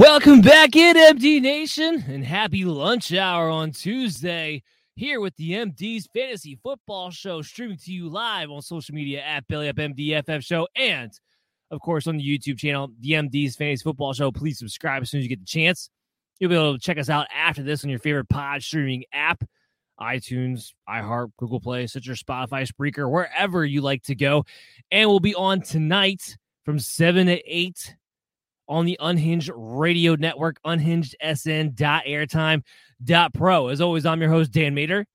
Welcome back in, MD Nation, and happy lunch hour on Tuesday. Here with the MD's Fantasy Football Show, streaming to you live on social media at Belly Up MDFF Show, and of course on the YouTube channel, the MD's Fantasy Football Show. Please subscribe as soon as you get the chance. You'll be able to check us out after this on your favorite pod streaming app iTunes, iHeart, Google Play, Stitcher, Spotify, Spreaker, wherever you like to go. And we'll be on tonight from 7 to 8 on the Unhinged Radio Network, unhingedsn.airtime.pro. As always, I'm your host, Dan Mater. And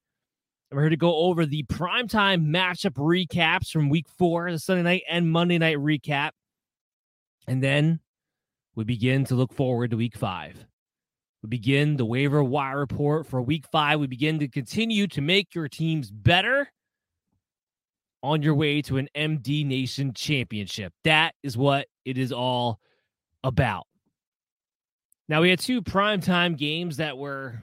we're here to go over the primetime matchup recaps from week four, the Sunday night and Monday night recap. And then we begin to look forward to week five. We begin the waiver wire report for week five. We begin to continue to make your teams better on your way to an MD Nation championship. That is what it is all about. Now we had two primetime games that were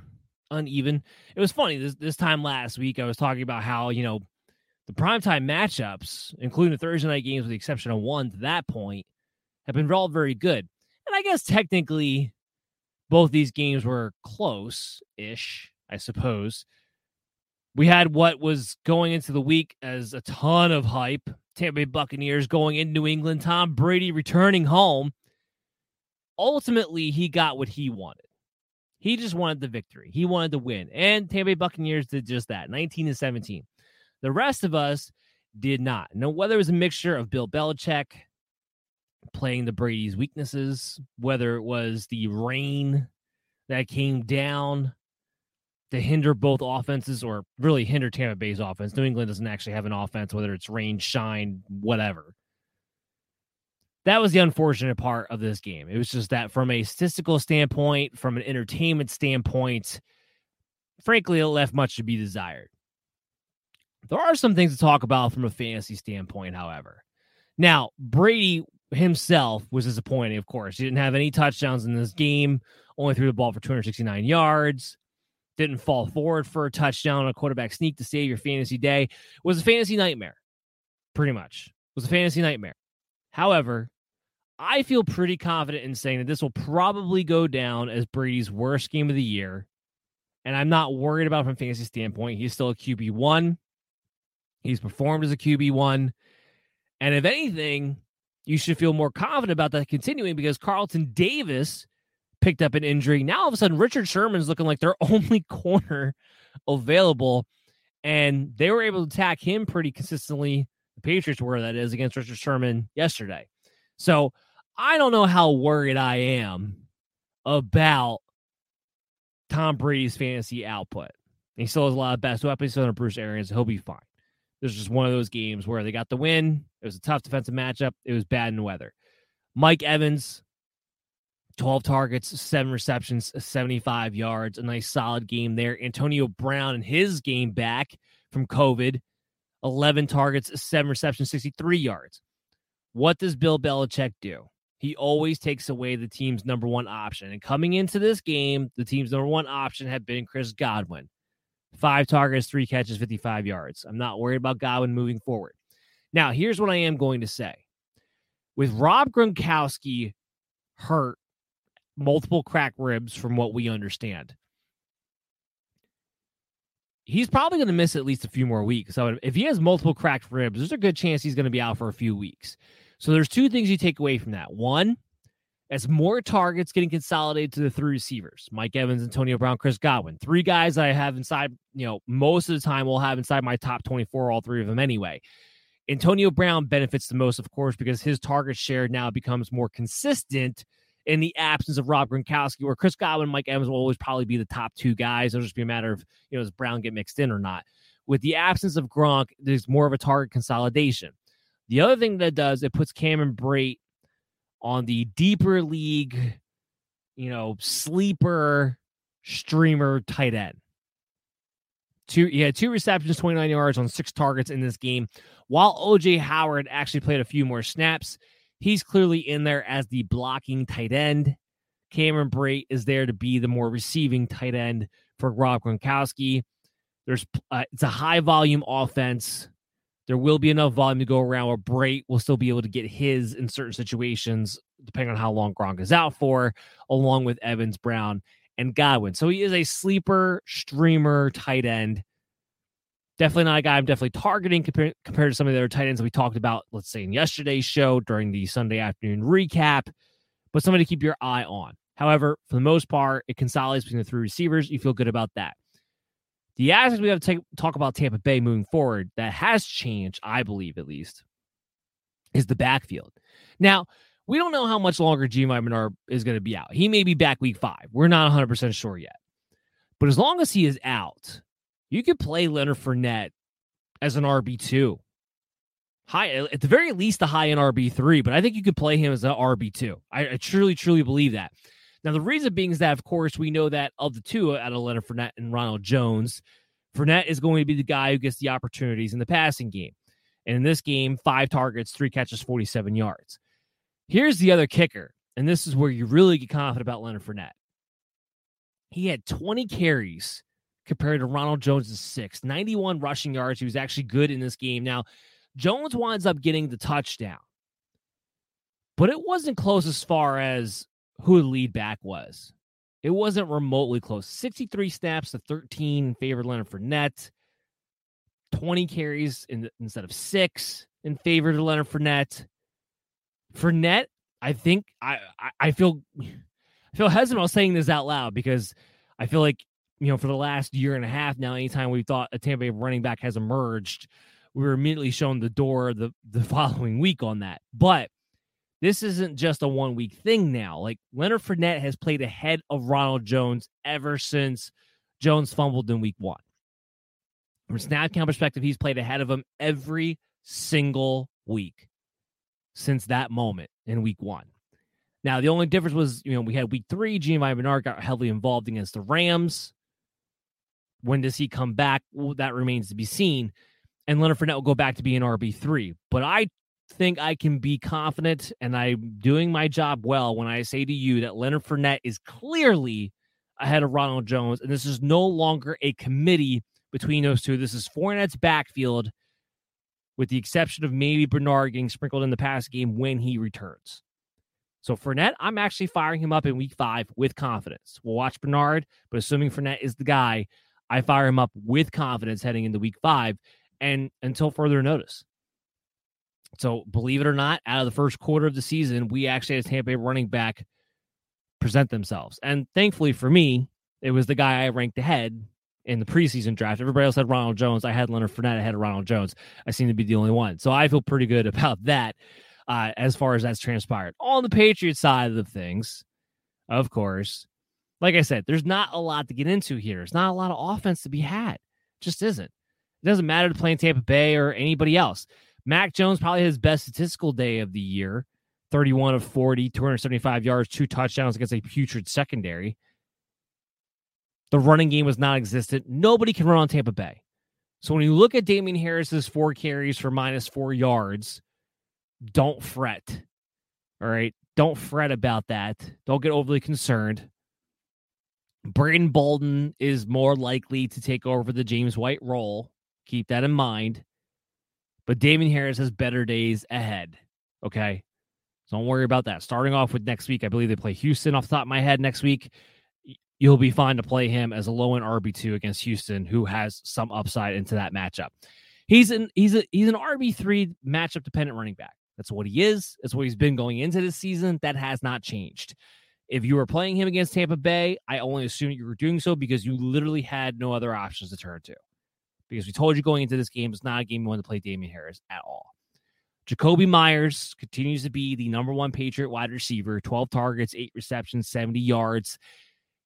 uneven. It was funny this this time last week. I was talking about how you know the primetime matchups, including the Thursday night games, with the exception of one to that point, have been all very good. And I guess technically, both these games were close-ish, I suppose. We had what was going into the week as a ton of hype. Tampa Bay Buccaneers going in New England. Tom Brady returning home ultimately he got what he wanted. He just wanted the victory. He wanted to win. And Tampa Bay Buccaneers did just that, 19 to 17. The rest of us did not. Now, whether it was a mixture of Bill Belichick playing the Brady's weaknesses, whether it was the rain that came down to hinder both offenses or really hinder Tampa Bay's offense. New England doesn't actually have an offense, whether it's rain, shine, whatever that was the unfortunate part of this game. It was just that from a statistical standpoint, from an entertainment standpoint, frankly, it left much to be desired. There are some things to talk about from a fantasy standpoint, however. Now, Brady himself was disappointing, of course. He didn't have any touchdowns in this game, only threw the ball for 269 yards, didn't fall forward for a touchdown a quarterback sneak to save your fantasy day. It was a fantasy nightmare, pretty much. It was a fantasy nightmare. However, I feel pretty confident in saying that this will probably go down as Brady's worst game of the year. And I'm not worried about from fantasy standpoint. He's still a QB1. He's performed as a QB1. And if anything, you should feel more confident about that continuing because Carlton Davis picked up an injury. Now all of a sudden, Richard Sherman's looking like their only corner available. And they were able to attack him pretty consistently Patriots were, that is, against Richard Sherman yesterday. So I don't know how worried I am about Tom Brady's fantasy output. He still has a lot of best weapons under Bruce Arians. He'll be fine. This is just one of those games where they got the win. It was a tough defensive matchup. It was bad in the weather. Mike Evans, 12 targets, seven receptions, 75 yards, a nice solid game there. Antonio Brown and his game back from COVID, 11 targets, seven receptions, 63 yards. What does Bill Belichick do? He always takes away the team's number one option. And coming into this game, the team's number one option had been Chris Godwin. Five targets, three catches, 55 yards. I'm not worried about Godwin moving forward. Now, here's what I am going to say. With Rob Gronkowski hurt, multiple crack ribs from what we understand, he's probably going to miss at least a few more weeks. So if he has multiple cracked ribs, there's a good chance he's going to be out for a few weeks. So there's two things you take away from that. One, as more targets getting consolidated to the three receivers, Mike Evans, Antonio Brown, Chris Godwin, three guys I have inside, you know, most of the time will have inside my top 24, all three of them anyway. Antonio Brown benefits the most, of course, because his target share now becomes more consistent in the absence of Rob Gronkowski, where Chris Godwin, Mike Evans will always probably be the top two guys. It'll just be a matter of, you know, does Brown get mixed in or not? With the absence of Gronk, there's more of a target consolidation. The other thing that does, it puts Cameron Brate on the deeper league, you know, sleeper streamer tight end. Two, had two receptions, 29 yards on six targets in this game. While OJ Howard actually played a few more snaps, he's clearly in there as the blocking tight end. Cameron Brate is there to be the more receiving tight end for Rob Gronkowski. There's uh, it's a high volume offense. There will be enough volume to go around where Brate will still be able to get his in certain situations, depending on how long Gronk is out for, along with Evans, Brown, and Godwin. So he is a sleeper streamer tight end. Definitely not a guy I'm definitely targeting compared, compared to some of the other tight ends that we talked about, let's say in yesterday's show during the Sunday afternoon recap, but somebody to keep your eye on. However, for the most part, it consolidates between the three receivers. You feel good about that. The aspect we have to take, talk about Tampa Bay moving forward that has changed, I believe at least, is the backfield. Now, we don't know how much longer G.Y. Bernard is going to be out. He may be back week five. We're not 100% sure yet. But as long as he is out, you could play Leonard Fournette as an RB2. High, at the very least, a high in RB3, but I think you could play him as an RB2. I, I truly, truly believe that. Now, the reason being is that, of course, we know that of the two uh, out of Leonard Fournette and Ronald Jones, Fournette is going to be the guy who gets the opportunities in the passing game. And in this game, five targets, three catches, 47 yards. Here's the other kicker, and this is where you really get confident about Leonard Fournette. He had 20 carries compared to Ronald Jones' six, 91 rushing yards. He was actually good in this game. Now, Jones winds up getting the touchdown, but it wasn't close as far as who the lead back was. It wasn't remotely close. 63 snaps to 13 in favor of Leonard Fournette. 20 carries in, instead of six in favor of Leonard Fournette. Fournette, I think I, I, I feel I feel hesitant about saying this out loud because I feel like you know for the last year and a half now, anytime we thought a Tampa Bay running back has emerged, we were immediately shown the door the the following week on that. But this isn't just a one week thing now. Like Leonard Fournette has played ahead of Ronald Jones ever since Jones fumbled in week one. From a snap count perspective, he's played ahead of him every single week since that moment in week one. Now, the only difference was, you know, we had week three, Giovani Bernard got heavily involved against the Rams. When does he come back? Well, that remains to be seen. And Leonard Fournette will go back to being RB3. But I think I can be confident and I'm doing my job well when I say to you that Leonard Fournette is clearly ahead of Ronald Jones. And this is no longer a committee between those two. This is Fournette's backfield, with the exception of maybe Bernard getting sprinkled in the pass game when he returns. So Fournette, I'm actually firing him up in week five with confidence. We'll watch Bernard, but assuming Fournette is the guy, I fire him up with confidence heading into week five and until further notice. So, believe it or not, out of the first quarter of the season, we actually had Tampa Bay running back present themselves. And thankfully for me, it was the guy I ranked ahead in the preseason draft. Everybody else had Ronald Jones. I had Leonard Fournette. I had Ronald Jones. I seem to be the only one. So I feel pretty good about that uh, as far as that's transpired. On the Patriots side of things, of course, like I said, there's not a lot to get into here. There's not a lot of offense to be had. just isn't. It doesn't matter to play in Tampa Bay or anybody else. Mac Jones probably has his best statistical day of the year 31 of 40, 275 yards, two touchdowns against a putrid secondary. The running game was non existent. Nobody can run on Tampa Bay. So when you look at Damien Harris's four carries for minus four yards, don't fret. All right. Don't fret about that. Don't get overly concerned. Brandon Bolden is more likely to take over the James White role. Keep that in mind. But Damien Harris has better days ahead. Okay. So don't worry about that. Starting off with next week, I believe they play Houston off the top of my head next week. You'll be fine to play him as a low end RB2 against Houston, who has some upside into that matchup. He's an he's a he's an RB3 matchup dependent running back. That's what he is. That's what he's been going into this season. That has not changed. If you were playing him against Tampa Bay, I only assume you were doing so because you literally had no other options to turn to. Because we told you going into this game, it's not a game you want to play Damien Harris at all. Jakobi Meyers continues to be the number one Patriot wide receiver, 12 targets, eight receptions, 70 yards.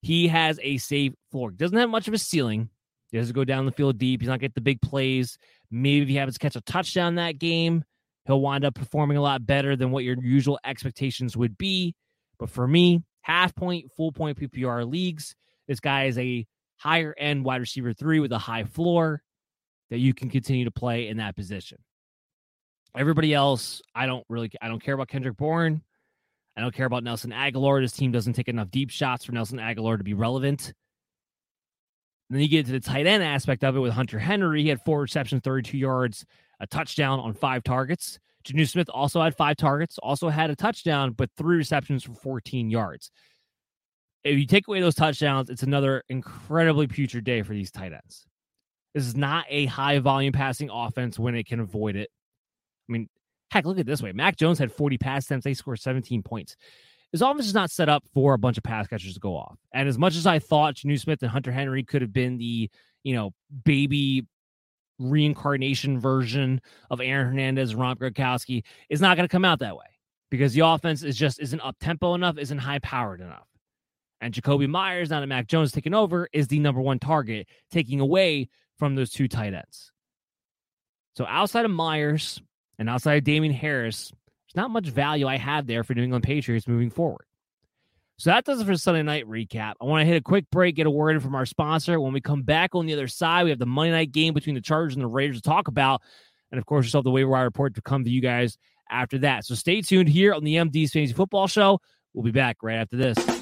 He has a safe floor. Doesn't have much of a ceiling. He doesn't go down the field deep. He's not get the big plays. Maybe if he happens to catch a touchdown that game, he'll wind up performing a lot better than what your usual expectations would be. But for me, half point, full point PPR leagues. This guy is a higher end wide receiver three with a high floor that you can continue to play in that position. Everybody else, I don't really, I don't care about Kendrick Bourne. I don't care about Nelson Agholor. This team doesn't take enough deep shots for Nelson Agholor to be relevant. And then you get to the tight end aspect of it with Hunter Henry. He had four receptions, 32 yards, a touchdown on five targets. Jonnu Smith also had five targets, also had a touchdown, but three receptions for 14 yards. If you take away those touchdowns, it's another incredibly putrid day for these tight ends. This is not a high volume passing offense when it can avoid it. I mean, heck, look at this way. Mac Jones had 40 pass attempts. They scored 17 points. His offense is not set up for a bunch of pass catchers to go off. And as much as I thought Jonnu Smith and Hunter Henry could have been the, you know, baby reincarnation version of Aaron Hernandez, Rob Gronkowski is not going to come out that way because the offense is just isn't up tempo enough, isn't high powered enough. And Jakobi Meyers, now that Mac Jones taking over, is the number one target, taking away from those two tight ends. So outside of Meyers and outside of Damien Harris, there's not much value I have there for New England Patriots moving forward. So that does it for Sunday night recap. I want to hit a quick break, get a word in from our sponsor. When we come back on the other side, we have the Monday night game between the Chargers and the Raiders to talk about. And of course, have the waiver wire report to come to you guys after that. So stay tuned here on the MD's Fantasy Football Show. We'll be back right after this.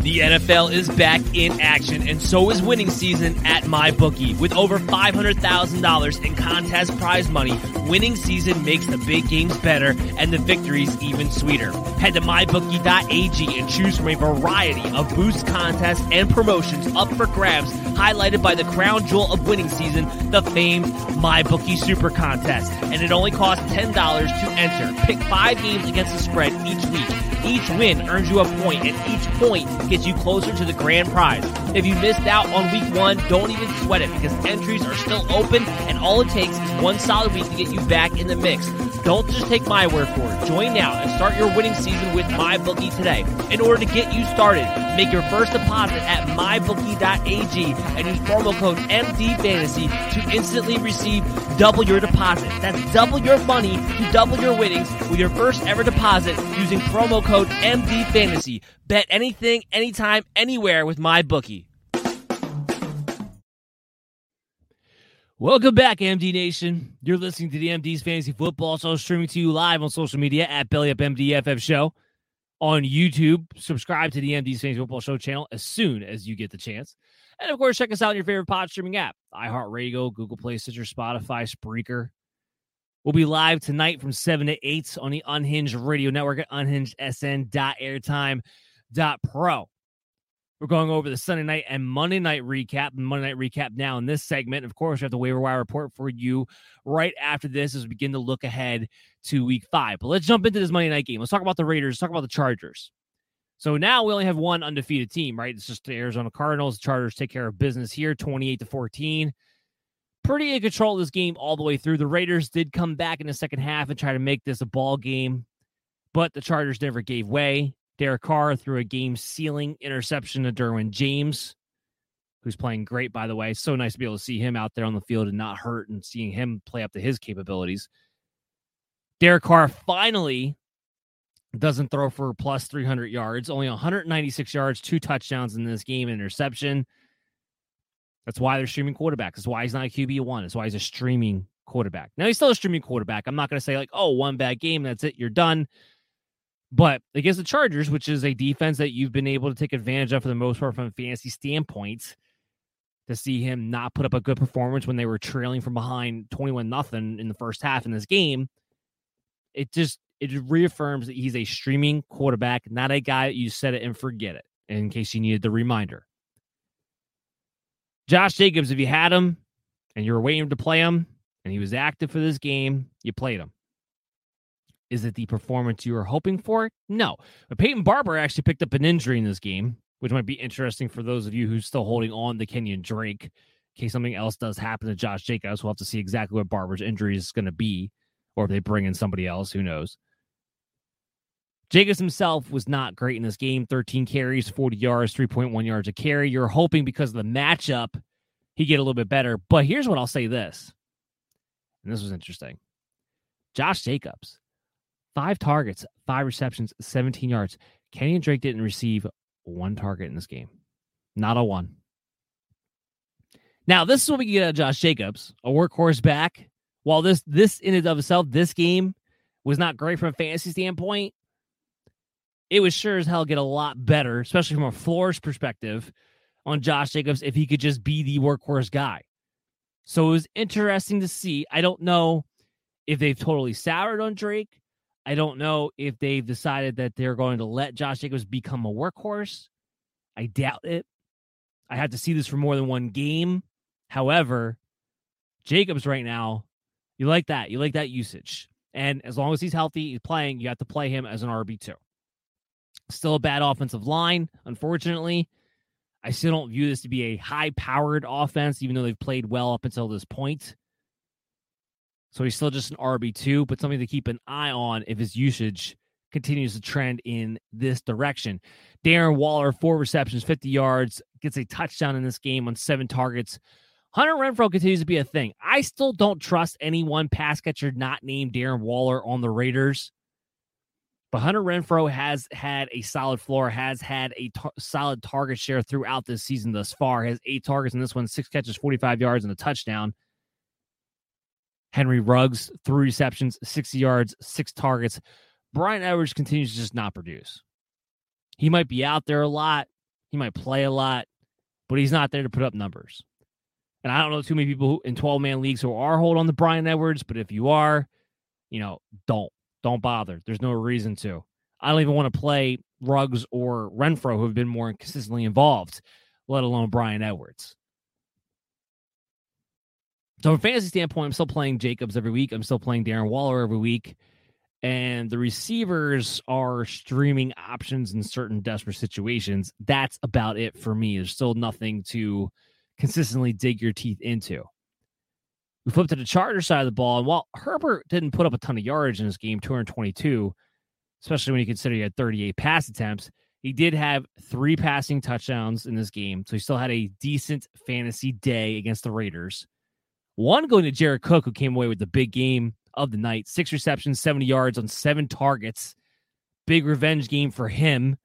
The NFL is back in action, and so is winning season at MyBookie. With over $500,000 in contest prize money, winning season makes the big games better and the victories even sweeter. Head to MyBookie.ag and choose from a variety of boost contests and promotions up for grabs, highlighted by the crown jewel of winning season, the famed MyBookie Super Contest. And it only costs $10 to enter. Pick five games against the spread each week. Each win earns you a point, and each point gets you closer to the grand prize. If you missed out on week one, don't even sweat it because entries are still open, and all it takes is one solid week to get you back in the mix. Don't just take my word for it. Join now and start your winning season with MyBookie today. In order to get you started, make your first deposit at MyBookie.ag and use promo code MDFantasy to instantly receive double your deposit. That's double your money to double your winnings with your first ever deposit using promo code MDFantasy. Bet anything, anytime, anywhere with MyBookie. Welcome back, MD Nation. You're listening to the MD's Fantasy Football Show, streaming to you live on social media at Belly Up MDFF Show on YouTube. Subscribe to the MD's Fantasy Football Show channel as soon as you get the chance. And of course, check us out on your favorite pod streaming app iHeartRadio, Google Play, Stitcher, Spotify, Spreaker. We'll be live tonight from 7 to 8 on the Unhinged Radio Network at unhingedsn.airtime.pro. We're going over the Sunday night and Monday night recap. And Monday night recap now in this segment. Of course, we have the waiver wire report for you right after this as we begin to look ahead to week five. But let's jump into this Monday night game. Let's talk about the Raiders, let's talk about the Chargers. So now we only have one undefeated team, right? It's just the Arizona Cardinals. The Chargers take care of business here, 28 to 14. Pretty in control of this game all the way through. The Raiders did come back in the second half and try to make this a ball game, but the Chargers never gave way. Derek Carr threw a game sealing interception to Derwin James, who's playing great, by the way. So nice to be able to see him out there on the field and not hurt and seeing him play up to his capabilities. Derek Carr finally doesn't throw for plus 300 yards, only 196 yards, two touchdowns in this game, interception. That's why they're streaming quarterbacks. That's why he's not a QB one. That's why he's a streaming quarterback. Now he's still a streaming quarterback. I'm not going to say like, oh, one bad game, that's it, you're done. But against the Chargers, which is a defense that you've been able to take advantage of for the most part from a fantasy standpoint, to see him not put up a good performance when they were trailing from behind 21 nothing in the first half in this game, it just it reaffirms that he's a streaming quarterback, not a guy that you set it and forget it. In case you needed the reminder, Josh Jacobs, if you had him and you were waiting to play him, and he was active for this game, you played him. Is it the performance you were hoping for? No. But Peyton Barber actually picked up an injury in this game, which might be interesting for those of you who's still holding on to Kenyan Drake. In case something else does happen to Josh Jacobs, we'll have to see exactly what Barber's injury is going to be, or if they bring in somebody else, who knows. Jacobs himself was not great in this game 13 carries, 40 yards, 3.1 yards a carry. You're hoping because of the matchup, he get a little bit better. But here's what I'll say this, and this was interesting Josh Jacobs, five targets, five receptions, 17 yards. Kenyan Drake didn't receive one target in this game, not a one. Now, this is what we get out of Josh Jacobs, a workhorse back. While this this in and of itself, this game was not great from a fantasy standpoint, it would sure as hell get a lot better, especially from a floors perspective on Josh Jacobs if he could just be the workhorse guy. So it was interesting to see. I don't know if they've totally soured on Drake. I don't know if they've decided that they're going to let Josh Jacobs become a workhorse. I doubt it. I have to see this for more than one game. However, Jacobs right now, you like that. You like that usage. And as long as he's healthy, he's playing, you have to play him as an RB2. Still a bad offensive line, unfortunately. I still don't view this to be a high powered offense, even though they've played well up until this point. So he's still just an RB2, but something to keep an eye on if his usage continues to trend in this direction. Darren Waller, four receptions, 50 yards, gets a touchdown in this game on seven targets. Hunter Renfrow continues to be a thing. I still don't trust any one pass catcher not named Darren Waller on the Raiders. But Hunter Renfrow has had a solid floor, has had a tar- solid target share throughout this season thus far. Has eight targets in this one, six catches, 45 yards, and a touchdown. Henry Ruggs, three receptions, 60 yards, six targets. Bryan Edwards continues to just not produce. He might be out there a lot, he might play a lot, but he's not there to put up numbers. And I don't know too many people who, in 12 man leagues who are hold on to Bryan Edwards, but if you are, you know, don't. Don't bother. There's no reason to. I don't even want to play Ruggs or Renfrow, who have been more consistently involved, let alone Bryan Edwards. So, from fantasy standpoint, I'm still playing Jacobs every week. I'm still playing Darren Waller every week. And the receivers are streaming options in certain desperate situations. That's about it for me. There's still nothing to consistently dig your teeth into. We flip to the Charger side of the ball. And while Herbert didn't put up a ton of yards in this game, 222, especially when you consider he had 38 pass attempts, he did have three passing touchdowns in this game. So he still had a decent fantasy day against the Raiders. One going to Jared Cook, who came away with the big game of the night six receptions, 70 yards on seven targets. Big revenge game for him.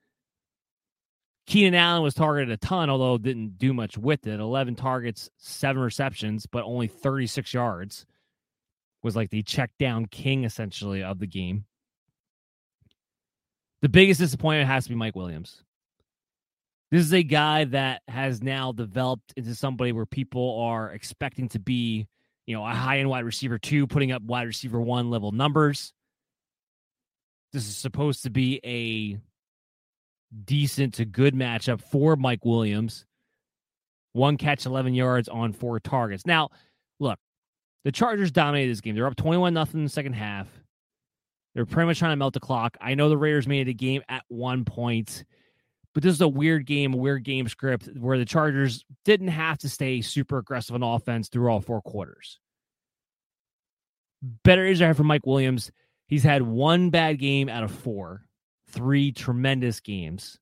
Keenan Allen was targeted a ton, although didn't do much with it. 11 targets, seven receptions, but only 36 yards. Was like the check down king, essentially, of the game. The biggest disappointment has to be Mike Williams. This is a guy that has now developed into somebody where people are expecting to be, you know, a high end wide receiver two, putting up wide receiver one level numbers. This is supposed to be a decent to good matchup for Mike Williams. One catch, 11 yards on four targets. Now, look, the Chargers dominated this game. They're up 21 nothing in the second half. They're pretty much trying to melt the clock. I know the Raiders made it a game at one point. But this is a weird game, a weird game script where the Chargers didn't have to stay super aggressive on offense through all four quarters. Better is there for Mike Williams. He's had one bad game out of four, three tremendous games.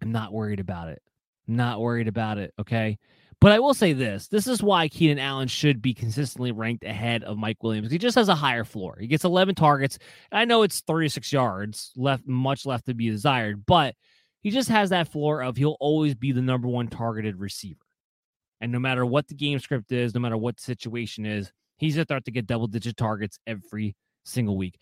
I'm not worried about it. I'm not worried about it. Okay. But I will say this this is why Keenan Allen should be consistently ranked ahead of Mike Williams. He just has a higher floor. He gets 11 targets. I know it's 36 yards, left much left to be desired, but he just has that floor of he'll always be the number one targeted receiver. And no matter what the game script is, no matter what the situation is, he's a threat to get double digit targets every single week.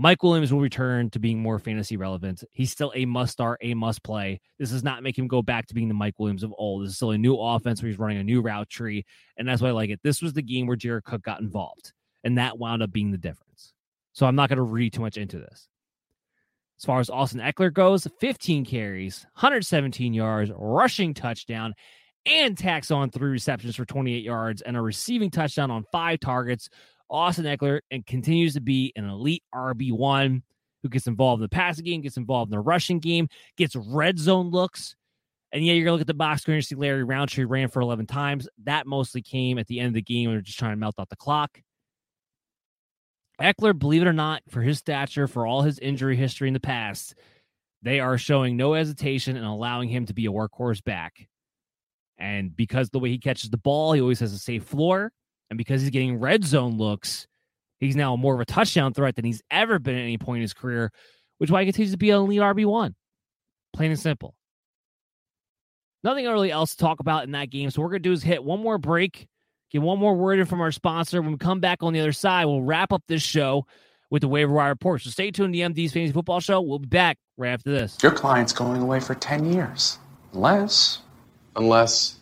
Mike Williams will return to being more fantasy relevant. He's still a must start, a must play. This does not make him go back to being the Mike Williams of old. This is still a new offense where he's running a new route tree. And that's why I like it. This was the game where Jared Cook got involved, and that wound up being the difference. So I'm not going to read too much into this. As far as Austin Ekeler goes, 15 carries, 117 yards, rushing touchdown, and tacks on three receptions for 28 yards and a receiving touchdown on five targets Austin Ekeler and continues to be an elite RB1 who gets involved in the passing game, gets involved in the rushing game, gets red zone looks. And yeah, you're to look at the box score and see Larry Rountree ran for 11 times. That mostly came at the end of the game when they're just trying to melt out the clock. Ekeler, believe it or not, for his stature, for all his injury history in the past, they are showing no hesitation and allowing him to be a workhorse back. And because the way he catches the ball, he always has a safe floor. And because he's getting red zone looks, he's now more of a touchdown threat than he's ever been at any point in his career, which why he continues to be an elite RB1. Plain and simple. Nothing really else to talk about in that game. So, we're going to do is hit one more break, get one more word in from our sponsor. When we come back on the other side, we'll wrap up this show with the waiver wire report. So, stay tuned to the MD's Fantasy Football Show. We'll be back right after this. Your client's going away for 10 years. Unless, unless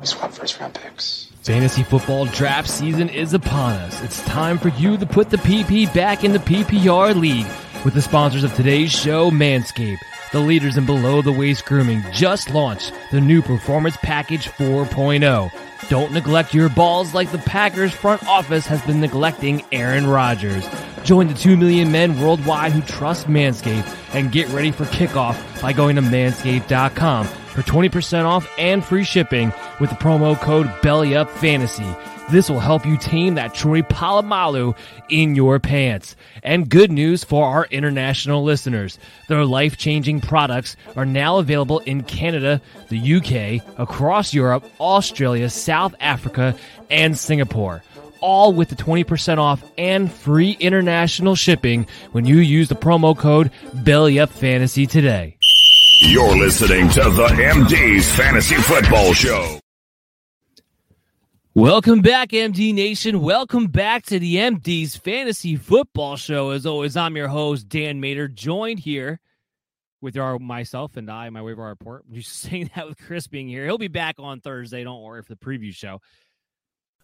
we swap first round picks. Fantasy football draft season is upon us. It's time for you to put the PP back in the PPR league with the sponsors of today's show, Manscaped. The leaders in below the waist grooming just launched the new Performance Package 4.0. Don't neglect your balls like the Packers front office has been neglecting Aaron Rodgers. Join the 2 million men worldwide who trust Manscaped and get ready for kickoff by going to manscaped.com for 20% off and free shipping with the promo code BELLYUPFANTASY. This will help you tame that Troy Polamalu in your pants. And good news for our international listeners. Their life-changing products are now available in Canada, the UK, across Europe, Australia, South Africa, and Singapore all with the 20% off and free international shipping when you use the promo code BELLYUPFANTASY today. You're listening to the MD's Fantasy Football Show. Welcome back, MD Nation. Welcome back to the MD's Fantasy Football Show. As always, I'm your host, Dan Mater, joined here with our myself and I, my waiver report. I'm just saying that with Chris being here. He'll be back on Thursday. Don't worry for the preview show.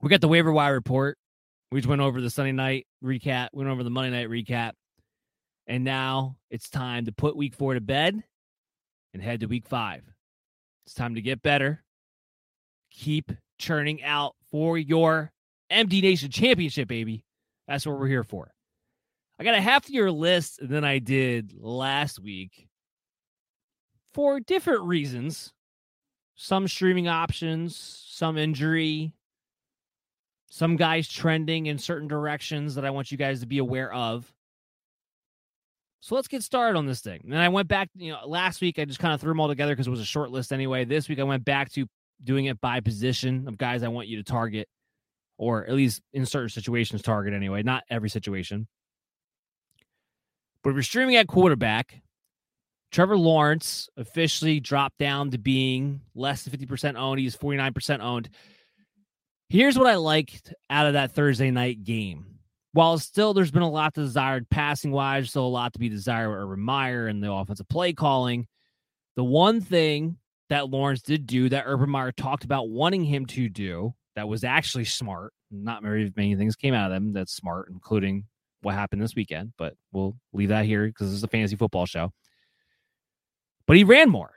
We got the waiver wire report. We just went over the Sunday night recap, went over the Monday night recap. And now it's time to put week four to bed and head to week five. It's time to get better. Keep churning out for your MD Nation championship, baby. That's what we're here for. I got a half heftier list than I did last week for different reasons. Some streaming options, some injury, some guys trending in certain directions that I want you guys to be aware of. So let's get started on this thing. And I went back, you know, last week I just kind of threw them all together because it was a short list anyway. This week I went back to doing it by position of guys I want you to target, or at least in certain situations, target anyway, not every situation. But if you're streaming at quarterback, Trevor Lawrence officially dropped down to being less than 50% owned. He's 49% owned. Here's what I liked out of that Thursday night game while still there's been a lot to desired passing wise, still a lot to be desired with Urban Meyer and the offensive play calling. The one thing that Lawrence did do that Urban Meyer talked about wanting him to do that was actually smart. Not very many things came out of them that's smart, including what happened this weekend, but we'll leave that here because this is a fantasy football show. But he ran more.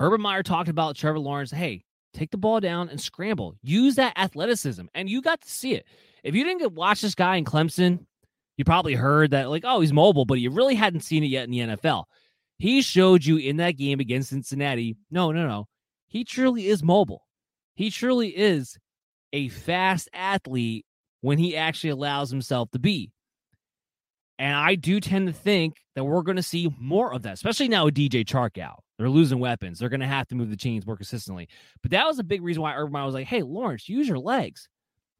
Urban Meyer talked about Trevor Lawrence. Hey, take the ball down and scramble. Use that athleticism. And you got to see it. If you didn't get watch this guy in Clemson, you probably heard that, like, oh, he's mobile, but you really hadn't seen it yet in the NFL. He showed you in that game against Cincinnati. No, no, no. He truly is mobile. He truly is a fast athlete when he actually allows himself to be. And I do tend to think that we're going to see more of that, especially now with DJ Chark out. They're losing weapons. They're going to have to move the chains more consistently. But that was a big reason why Urban Meyer was like, hey, Lawrence, use your legs.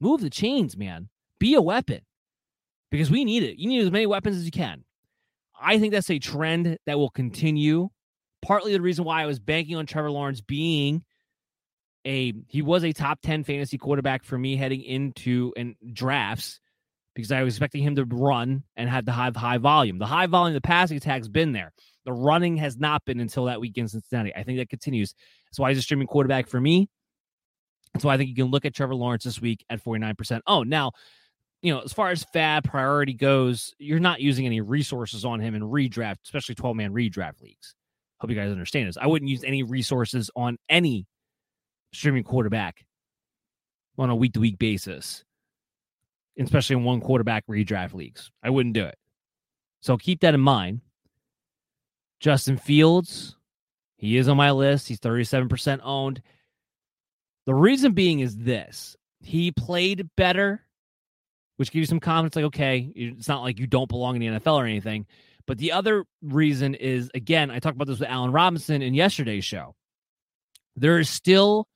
Move the chains, man. Be a weapon because we need it. You need as many weapons as you can. I think that's a trend that will continue. Partly the reason why I was banking on Trevor Lawrence being a he was a top 10 fantasy quarterback for me heading into and drafts because I was expecting him to run and have the high high volume. The high volume, the passing attack's been there. The running has not been until that week in Cincinnati. I think that continues. That's why he's a streaming quarterback for me. That's why I think you can look at Trevor Lawrence this week at 49%. Oh, now, you know, as far as fab priority goes, you're not using any resources on him in redraft, especially 12 man redraft leagues. Hope you guys understand this. I wouldn't use any resources on any streaming quarterback on a week to week basis, especially in one quarterback redraft leagues. I wouldn't do it. So keep that in mind. Justin Fields, he is on my list. He's 37% owned. The reason being is this he played better, which gives you some confidence like, okay, it's not like you don't belong in the NFL or anything. But the other reason is, again, I talked about this with Allen Robinson in yesterday's show. There is still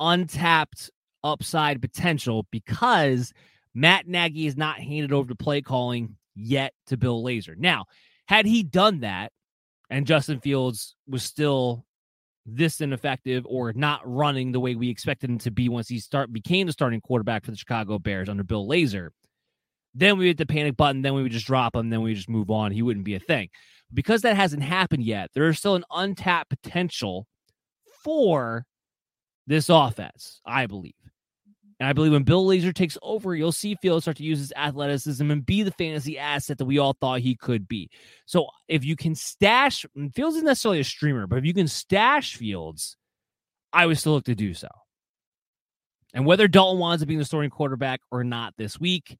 untapped upside potential because Matt Nagy is not handed over to play calling yet to Bill Lazor. Now, had he done that and Justin Fields was still this ineffective or not running the way we expected him to be once he start became the starting quarterback for the Chicago Bears under Bill Lazor, then we hit the panic button, then we would just drop him, then we just move on. He wouldn't be a thing. Because that hasn't happened yet, there is still an untapped potential for this offense, I believe. And I believe when Bill Lazor takes over, you'll see Fields start to use his athleticism and be the fantasy asset that we all thought he could be. So if you can stash, Fields isn't necessarily a streamer, but if you can stash Fields, I would still look to do so. And whether Dalton winds up being the starting quarterback or not this week,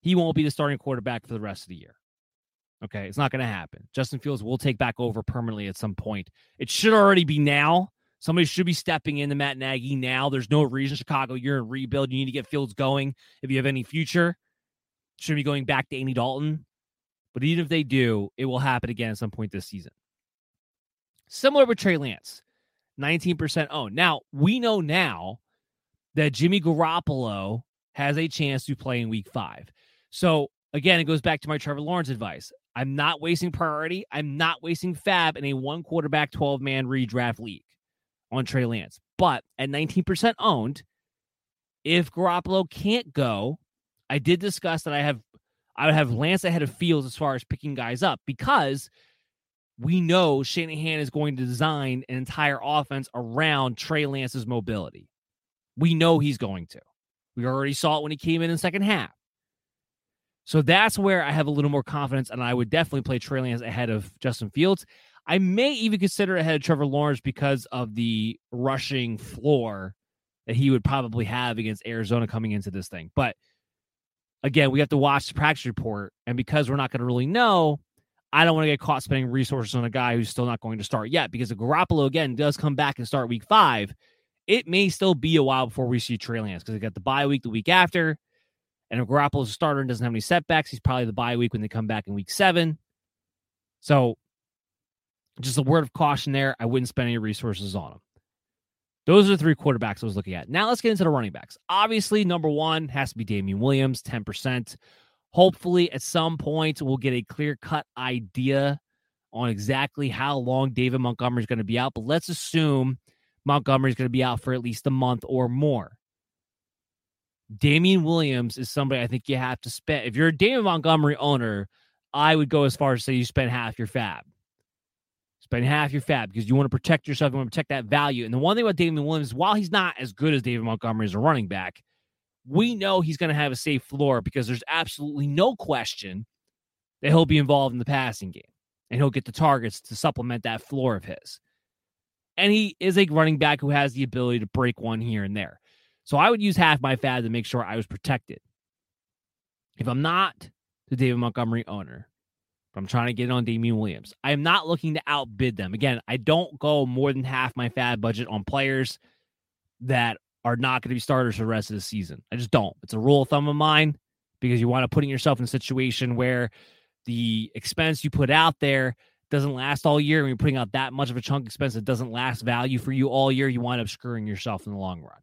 he won't be the starting quarterback for the rest of the year. Okay, it's not going to happen. Justin Fields will take back over permanently at some point. It should already be now Somebody should be stepping in to Matt Nagy now. There's no reason, Chicago, you're in rebuild. You need to get Fields going if you have any future. Should be going back to Andy Dalton. But even if they do, it will happen again at some point this season. Similar with Trey Lance, 19% owned. Now, we know now that Jimmy Garoppolo has a chance to play in week five. So, again, it goes back to my Trevor Lawrence advice. I'm not wasting priority. I'm not wasting fab in a one quarterback, 12 man redraft league on Trey Lance. But at 19% owned, if Garoppolo can't go, I did discuss that I have I would have Lance ahead of Fields as far as picking guys up because we know Shanahan is going to design an entire offense around Trey Lance's mobility. We know he's going to. We already saw it when he came in in the second half. So that's where I have a little more confidence, and I would definitely play Trey Lance ahead of Justin Fields. I may even consider ahead of Trevor Lawrence because of the rushing floor that he would probably have against Arizona coming into this thing. But again, we have to watch the practice report. And because we're not going to really know, I don't want to get caught spending resources on a guy who's still not going to start yet. Because if Garoppolo, again, does come back and start week five, it may still be a while before we see Trey Lance because they got the bye week the week after. And if Garoppolo's a starter and doesn't have any setbacks, he's probably the bye week when they come back in week seven. So just a word of caution there. I wouldn't spend any resources on them. Those are the three quarterbacks I was looking at. Now let's get into the running backs. Obviously, number one has to be Damien Williams, 10%. Hopefully, at some point, we'll get a clear cut idea on exactly how long David Montgomery is going to be out. But let's assume Montgomery is going to be out for at least a month or more. Damien Williams is somebody I think you have to spend. If you're a David Montgomery owner, I would go as far as say you spend half your fab. Spend half your fab because you want to protect yourself. You want to protect that value. And the one thing about David Williams, while he's not as good as David Montgomery as a running back, we know he's going to have a safe floor because there's absolutely no question that he'll be involved in the passing game and he'll get the targets to supplement that floor of his. And he is a running back who has the ability to break one here and there. So I would use half my fab to make sure I was protected. If I'm not the David Montgomery owner, I'm trying to get on Damien Williams, I am not looking to outbid them. Again, I don't go more than half my FAAB budget on players that are not going to be starters for the rest of the season. I just don't. It's a rule of thumb of mine because you want to putting yourself in a situation where the expense you put out there doesn't last all year. When you're putting out that much of a chunk expense that doesn't last value for you all year, you wind up screwing yourself in the long run.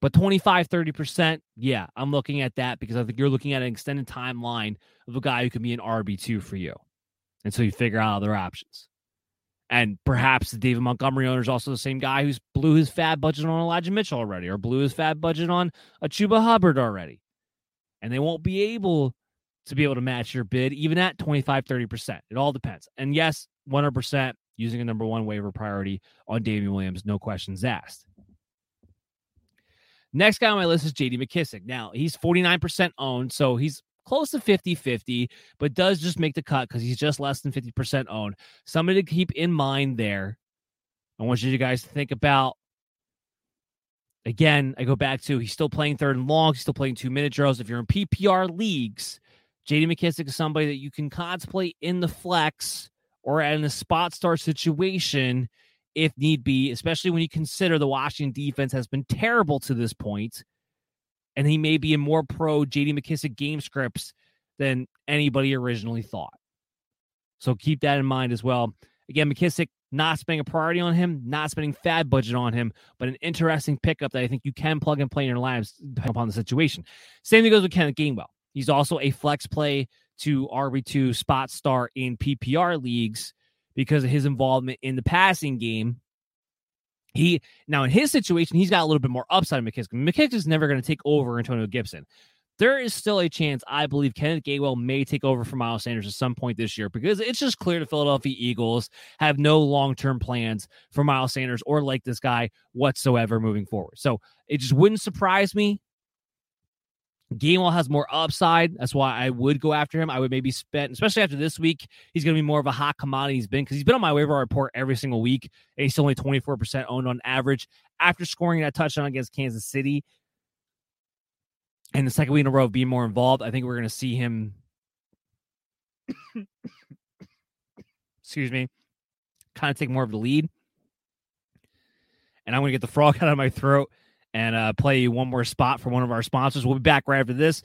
But 25, 30%, yeah, I'm looking at that because I think you're looking at an extended timeline of a guy who can be an RB2 for you until you figure out other options. And perhaps the David Montgomery owner is also the same guy who's blew his FAAB budget on Elijah Mitchell already or blew his FAAB budget on a Chuba Hubbard already. And they won't be able to be able to match your bid, even at 25, 30%. It all depends. And yes, 100% using a number one waiver priority on Damien Williams, no questions asked. Next guy on my list is JD McKissic. Now, he's 49% owned, so he's close to 50 50, but does just make the cut because he's just less than 50% owned. Somebody to keep in mind there. I want you guys to think about. Again, I go back to he's still playing third and long. He's still playing two minute drills. If you're in PPR leagues, JD McKissic is somebody that you can contemplate in the flex or in a spot start situation if need be, especially when you consider the Washington defense has been terrible to this point, and he may be in more pro JD McKissic game scripts than anybody originally thought. So keep that in mind as well. Again, McKissic not spending a priority on him, not spending FAAB budget on him, but an interesting pickup that I think you can plug and play in your lives depending upon the situation. Same thing goes with Kenneth Gainwell. He's also a flex play to RB2 spot star in PPR leagues because of his involvement in the passing game. He now in his situation, he's got a little bit more upside. McKissic. McKissic is never going to take over Antonio Gibson. There is still a chance, I believe, Kenneth Gainwell may take over for Miles Sanders at some point this year because it's just clear the Philadelphia Eagles have no long term plans for Miles Sanders or like this guy whatsoever moving forward. So it just wouldn't surprise me Gainwell has more upside. That's why I would go after him. I would maybe spend, especially after this week, he's going to be more of a hot commodity. He's been because he's been on my waiver report every single week, and he's only 24% owned on average after scoring that touchdown against Kansas City. And the second week in a row of being more involved, I think we're going to see him. excuse me, kind of take more of the lead. And I'm going to get the frog out of my throat and uh, play one more spot for one of our sponsors. We'll be back right after this,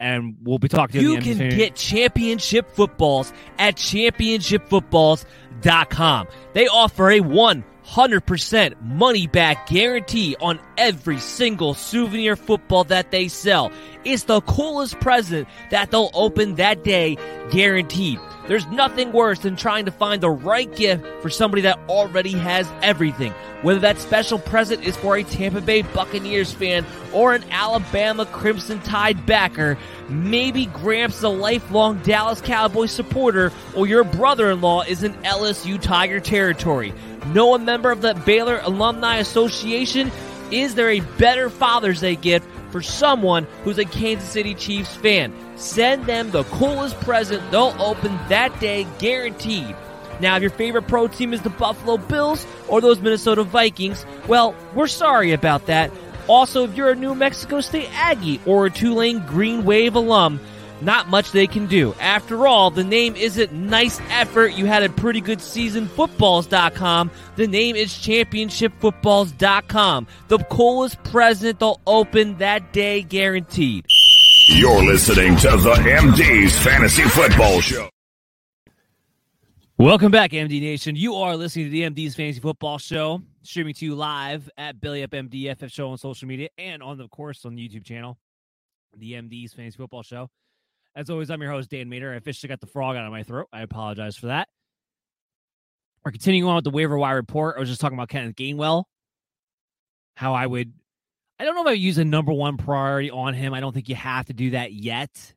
and we'll be talking to you. You can get championship footballs at championshipfootballs.com. They offer a 100% money back guarantee on every single souvenir football that they sell. It's the coolest present that they'll open that day, guaranteed. There's nothing worse than trying to find the right gift for somebody that already has everything. Whether that special present is for a Tampa Bay Buccaneers fan or an Alabama Crimson Tide backer, maybe Gramps is a lifelong Dallas Cowboy supporter, or your brother in law is in LSU Tiger territory. Know a member of the Baylor Alumni Association? Is there a better Father's Day gift for someone who's a Kansas City Chiefs fan? Send them the coolest present they'll open that day, guaranteed. Now, if your favorite pro team is the Buffalo Bills or those Minnesota Vikings, well, we're sorry about that. Also, if you're a New Mexico State Aggie or a Tulane Green Wave alum, not much they can do. After all, the name isn't nice effort. You had a pretty good season footballs.com. The name is championshipfootballs.com. The coolest present they'll open that day guaranteed. You're listening to the MD's Fantasy Football Show. Welcome back, MD Nation. You are listening to the MD's Fantasy Football Show, streaming to you live at Billy Up MDFF Show on social media and on the of course on the YouTube channel, the MD's Fantasy Football Show. As always, I'm your host Dan Mater. I officially got the frog out of my throat. I apologize for that. We're continuing on with the waiver wire report. I was just talking about Kenneth Gainwell, how I would I don't know if I use a number one priority on him. I don't think you have to do that yet.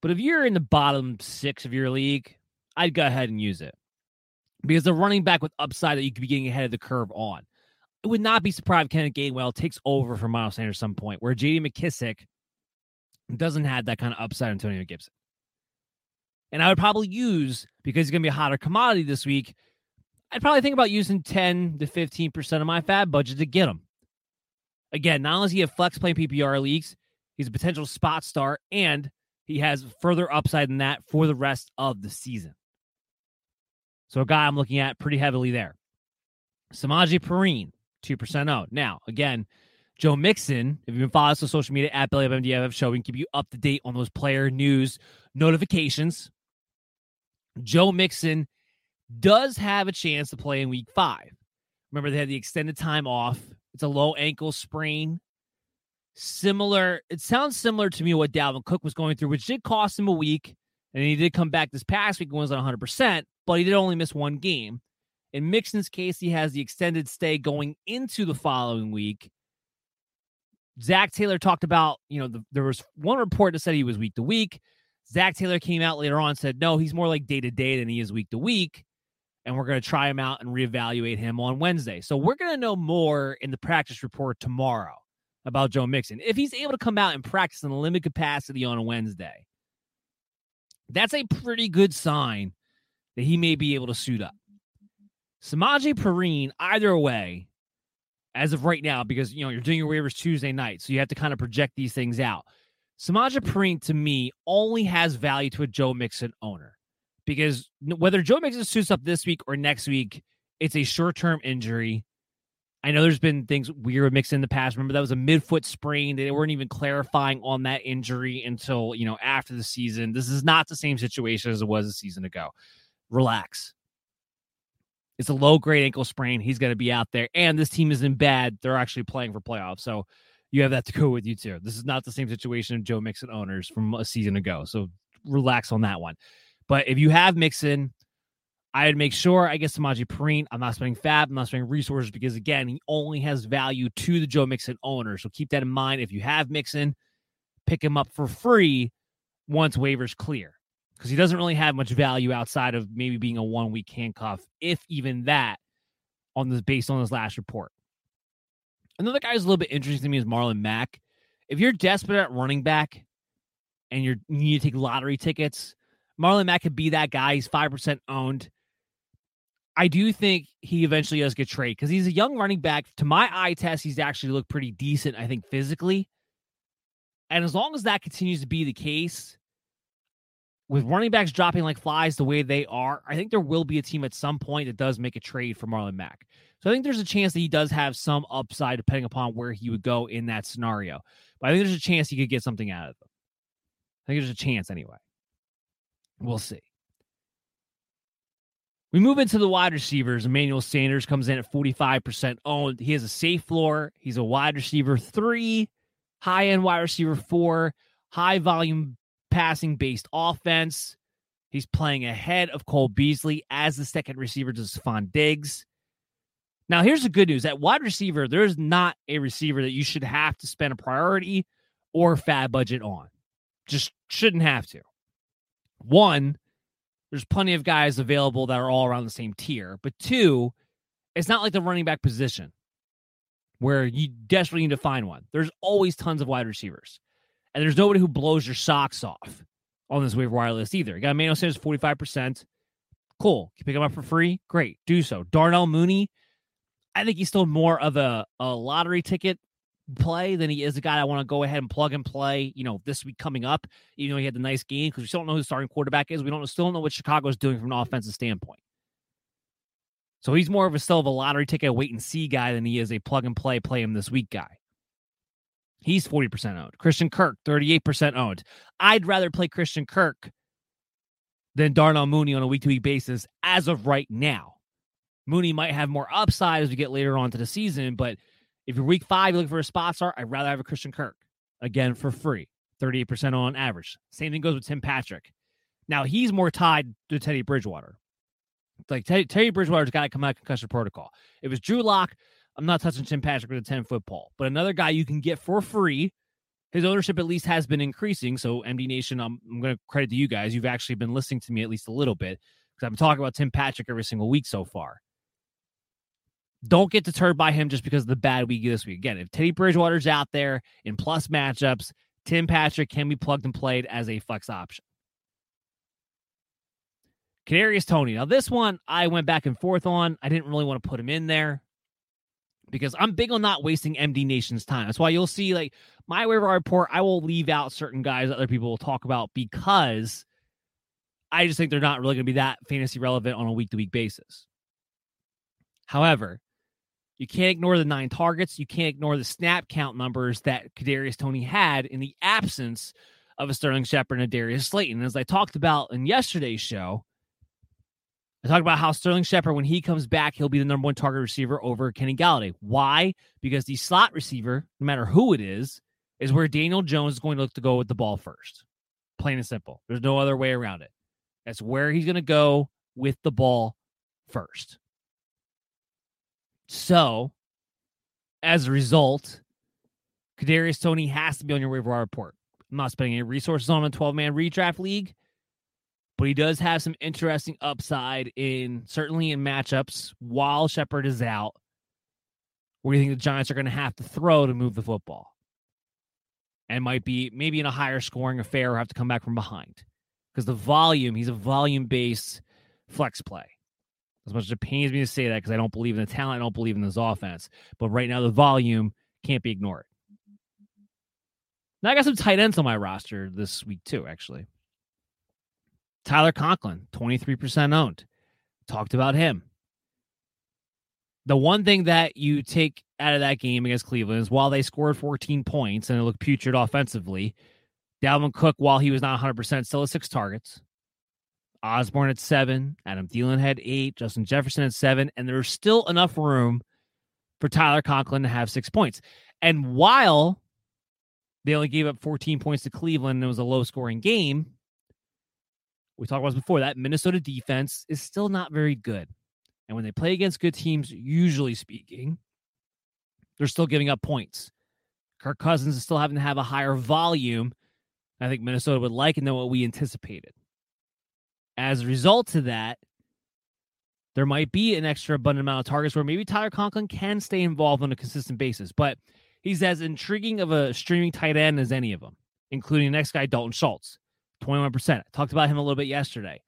But if you're in the bottom six of your league, I'd go ahead and use it because the running back with upside that you could be getting ahead of the curve on. It would not be surprised if Kenneth Gainwell takes over for Miles Sanders at some point, where JD McKissic doesn't have that kind of upside Antonio Gibson. And I would probably use, because he's going to be a hotter commodity this week, I'd probably think about using 10 to 15% of my FAAB budget to get him. Again, not only does he have flex playing PPR leagues, he's a potential spot star, and he has further upside than that for the rest of the season. So a guy I'm looking at pretty heavily there. Samaje Perine, 2% out. Now, again, Joe Mixon, if you've been following us on social media at Belly of MDFF Show, we can keep you up to date on those player news notifications. Joe Mixon does have a chance to play in week five. Remember, they had the extended time off. It's a low ankle sprain. Similar, it sounds similar to me what Dalvin Cook was going through, which did cost him a week. And he did come back this past week and was on 100%, but he did only miss one game. In Mixon's case, he has the extended stay going into the following week. Zac Taylor talked about, you know, the, there was one report that said he was week to week. Zac Taylor came out later on said, no, he's more like day to day than he is week to week and we're going to try him out and reevaluate him on Wednesday. So we're going to know more in the practice report tomorrow about Joe Mixon. If he's able to come out and practice in a limited capacity on a Wednesday, that's a pretty good sign that he may be able to suit up. Samaje Perine, either way, as of right now, because you know you're doing your waivers Tuesday night, so you have to kind of project these things out. Samaje Perine to me only has value to a Joe Mixon owner because whether Joe Mixon suits up this week or next week, it's a short term injury. I know there's been things weird with Mixon in the past. Remember that was a midfoot sprain. They weren't even clarifying on that injury until you know after the season. This is not the same situation as it was a season ago. Relax. It's a low grade ankle sprain. He's going to be out there, and this team isn't bad. They're actually playing for playoffs, so you have that to go with you too. This is not the same situation of Joe Mixon owners from a season ago. So relax on that one. But if you have Mixon, I'd make sure I get Samaje Perine. I'm not spending FAAB. I'm not spending resources because, again, he only has value to the Joe Mixon owner. So keep that in mind. If you have Mixon, pick him up for free once waivers clear because he doesn't really have much value outside of maybe being a one week handcuff, if even that, on this based on this last report. Another guy who's a little bit interesting to me is Marlon Mack. If you're desperate at running back and you're, you need to take lottery tickets, Marlon Mack could be that guy. He's 5% owned. I do think he eventually does get traded because he's a young running back. To my eye test, he's actually looked pretty decent, I think, physically. And as long as that continues to be the case, with running backs dropping like flies the way they are, I think there will be a team at some point that does make a trade for Marlon Mack. So I think there's a chance that he does have some upside depending upon where he would go in that scenario. But I think there's a chance he could get something out of them. I think there's a chance anyway. We'll see. We move into the wide receivers. Emmanuel Sanders comes in at 45% owned. He has a safe floor. He's a wide receiver three, high end wide receiver four, high volume passing based offense. He's playing ahead of Cole Beasley as the second receiver to Stefon Diggs. Now, here's the good news at wide receiver, there's not a receiver that you should have to spend a priority or FAAB budget on. Just shouldn't have to. One, there's plenty of guys available that are all around the same tier. But two, it's not like the running back position where you desperately need to find one. There's always tons of wide receivers. And there's nobody who blows your socks off on this waiver wire list either. You got Emmanuel Sanders 45%. Cool. You pick him up for free? Great. Do so. Darnell Mooney, I think he's still more of a, a lottery ticket play than he is a guy I want to go ahead and plug and play, you know, this week coming up, even though he had the nice game, because we still don't know who the starting quarterback is. We don't still don't know what Chicago's doing from an offensive standpoint. So he's more of a still of a lottery ticket, wait and see guy than he is a plug and play, play him this week guy. He's 40% owned. Christian Kirk, 38% owned. I'd rather play Christian Kirk than Darnell Mooney on a week to week basis as of right now. Mooney might have more upside as we get later on to the season, but if you're week five, you're looking for a spot start, I'd rather have a Christian Kirk. Again, for free. 38% on average. Same thing goes with Tim Patrick. Now he's more tied to Teddy Bridgewater. Like Teddy, Teddy Bridgewater's got to come out of concussion protocol. It was Drew Lock I'm not touching Tim Patrick with a 10 foot pole, but another guy you can get for free. His ownership at least has been increasing. So, MD Nation, I'm, I'm going to credit to you guys. You've actually been listening to me at least a little bit because I've been talking about Tim Patrick every single week so far. Don't get deterred by him just because of the bad week this week. Again, if Teddy Bridgewater's out there in plus matchups, Tim Patrick can be plugged and played as a flex option. Kadarius Toney. Now, this one I went back and forth on. I didn't really want to put him in there because I'm big on not wasting MD Nation's time. That's why you'll see like my waiver report. I will leave out certain guys that other people will talk about because I just think they're not really going to be that fantasy relevant on a week to week basis. However, you can't ignore the nine targets. You can't ignore the snap count numbers that Kadarius Toney had in the absence of a Sterling Shepard and a Darius Slayton. As I talked about in yesterday's show, I talked about how Sterling Shepard, when he comes back, he'll be the number one target receiver over Kenny Golladay. Why? Because the slot receiver, no matter who it is, is where Daniel Jones is going to look to go with the ball first. Plain and simple. There's no other way around it. That's where he's going to go with the ball first. So, as a result, Kadarius Toney has to be on your waiver wire report. I'm not spending any resources on a 12 man redraft league but he does have some interesting upside in certainly in matchups while Shepard is out. Where do you think the Giants are going to have to throw to move the football, and might be maybe in a higher scoring affair or have to come back from behind because the volume he's a volume based flex play. As much as it pains me to say that because I don't believe in the talent, I don't believe in this offense. But right now, the volume can't be ignored. Now I got some tight ends on my roster this week too, actually. Tyler Conklin, 23% owned. Talked about him. The one thing that you take out of that game against Cleveland is while they scored 14 points and it looked putrid offensively, Dalvin Cook, while he was not 100%, still has six targets. Osborn at seven, Adam Thielen had eight, Justin Jefferson at seven, and there's still enough room for Tyler Conklin to have six points. And while they only gave up 14 points to Cleveland and it was a low scoring game, we talked about before, that Minnesota defense is still not very good. And when they play against good teams, usually speaking, they're still giving up points. Kirk Cousins is still having to have a higher volume. I think Minnesota would like and than what we anticipated. As a result of that, there might be an extra abundant amount of targets where maybe Tyler Conklin can stay involved on a consistent basis. But he's as intriguing of a streaming tight end as any of them, including the next guy, Dalton Schultz. 21%. I talked about him a little bit yesterday.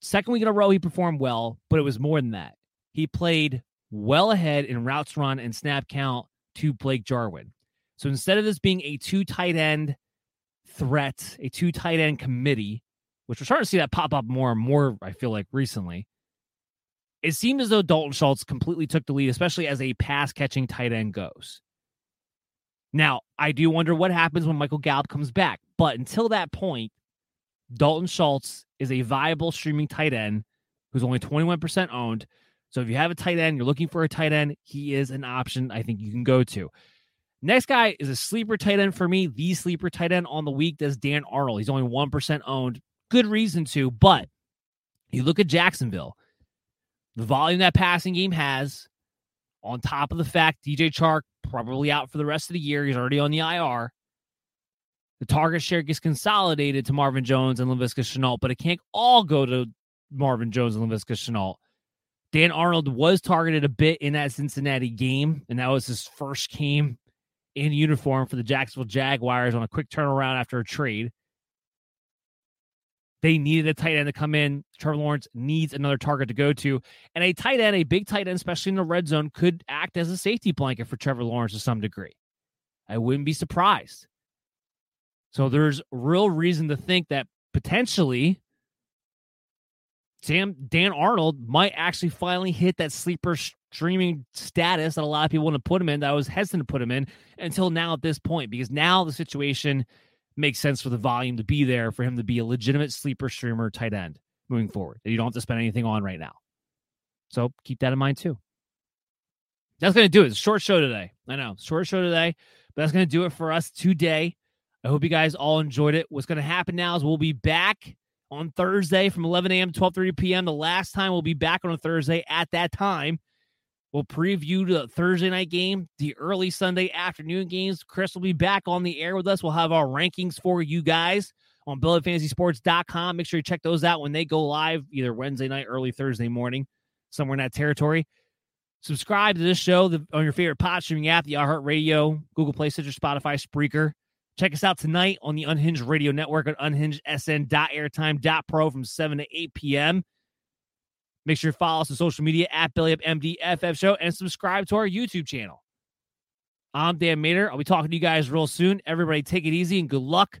Second week in a row, he performed well, but it was more than that. He played well ahead in routes run and snap count to Blake Jarwin. So instead of this being a two tight end threat, a two tight end committee, which we're starting to see that pop up more and more, I feel like recently, it seemed as though Dalton Schultz completely took the lead, especially as a pass catching tight end goes. Now, I do wonder what happens when Michael Gallup comes back. But until that point, Dalton Schultz is a viable streaming tight end who's only 21% owned. So if you have a tight end, you're looking for a tight end, he is an option I think you can go to. Next guy is a sleeper tight end for me. The sleeper tight end on the week does Dan Arnold. He's only 1% owned. Good reason to, but you look at Jacksonville, the volume that passing game has, on top of the fact DJ Chark probably out for the rest of the year. He's already on the IR. The target share gets consolidated to Marvin Jones and Laviska Shenault, but it can't all go to Marvin Jones and Laviska Shenault. Dan Arnold was targeted a bit in that Cincinnati game, and that was his first game in uniform for the Jacksonville Jaguars on a quick turnaround after a trade. They needed a tight end to come in. Trevor Lawrence needs another target to go to. And a tight end, a big tight end, especially in the red zone, could act as a safety blanket for Trevor Lawrence to some degree. I wouldn't be surprised. So there's real reason to think that potentially Sam Dan Arnold might actually finally hit that sleeper streaming status that a lot of people want to put him in. That I was hesitant to put him in until now at this point, because now the situation makes sense for the volume to be there for him to be a legitimate sleeper streamer tight end moving forward that you don't have to spend anything on right now. So keep that in mind too. That's going to do it. It's a short show today. I know, short show today, but that's going to do it for us today. I hope you guys all enjoyed it. What's going to happen now is we'll be back on Thursday from 11 a.m. to 12:30 p.m. The last time we'll be back on a Thursday at that time We'll preview the Thursday night game, the early Sunday afternoon games. Chris will be back on the air with us. We'll have our rankings for you guys on BillyFantasySports.com. Make sure you check those out when they go live, either Wednesday night, early Thursday morning, somewhere in that territory. Subscribe to this show on your favorite pod streaming app, the iHeartRadio, Google Play, Stitcher, Spotify, Spreaker. Check us out tonight on the Unhinged Radio Network at unhingedsn.airtime.pro from 7 to 8 p.m. Make sure you follow us on social media at Billy Up MDFF Show and subscribe to our YouTube channel. I'm Dan Mater. I'll be talking to you guys real soon. Everybody, take it easy and good luck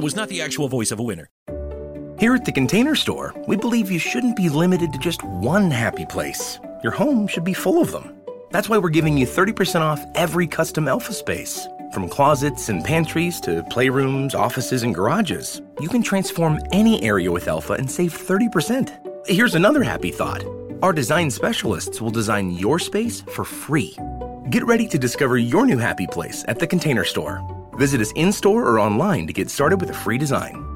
was not the actual voice of a winner. Here at the Container Store, we believe you shouldn't be limited to just one happy place. Your home should be full of them. That's why we're giving you 30% off every custom Elfa space. From closets and pantries to playrooms, offices, and garages, you can transform any area with Elfa and save 30%. Here's another happy thought our design specialists will design your space for free. Get ready to discover your new happy place at the Container Store. Visit us in store or online to get started with a free design.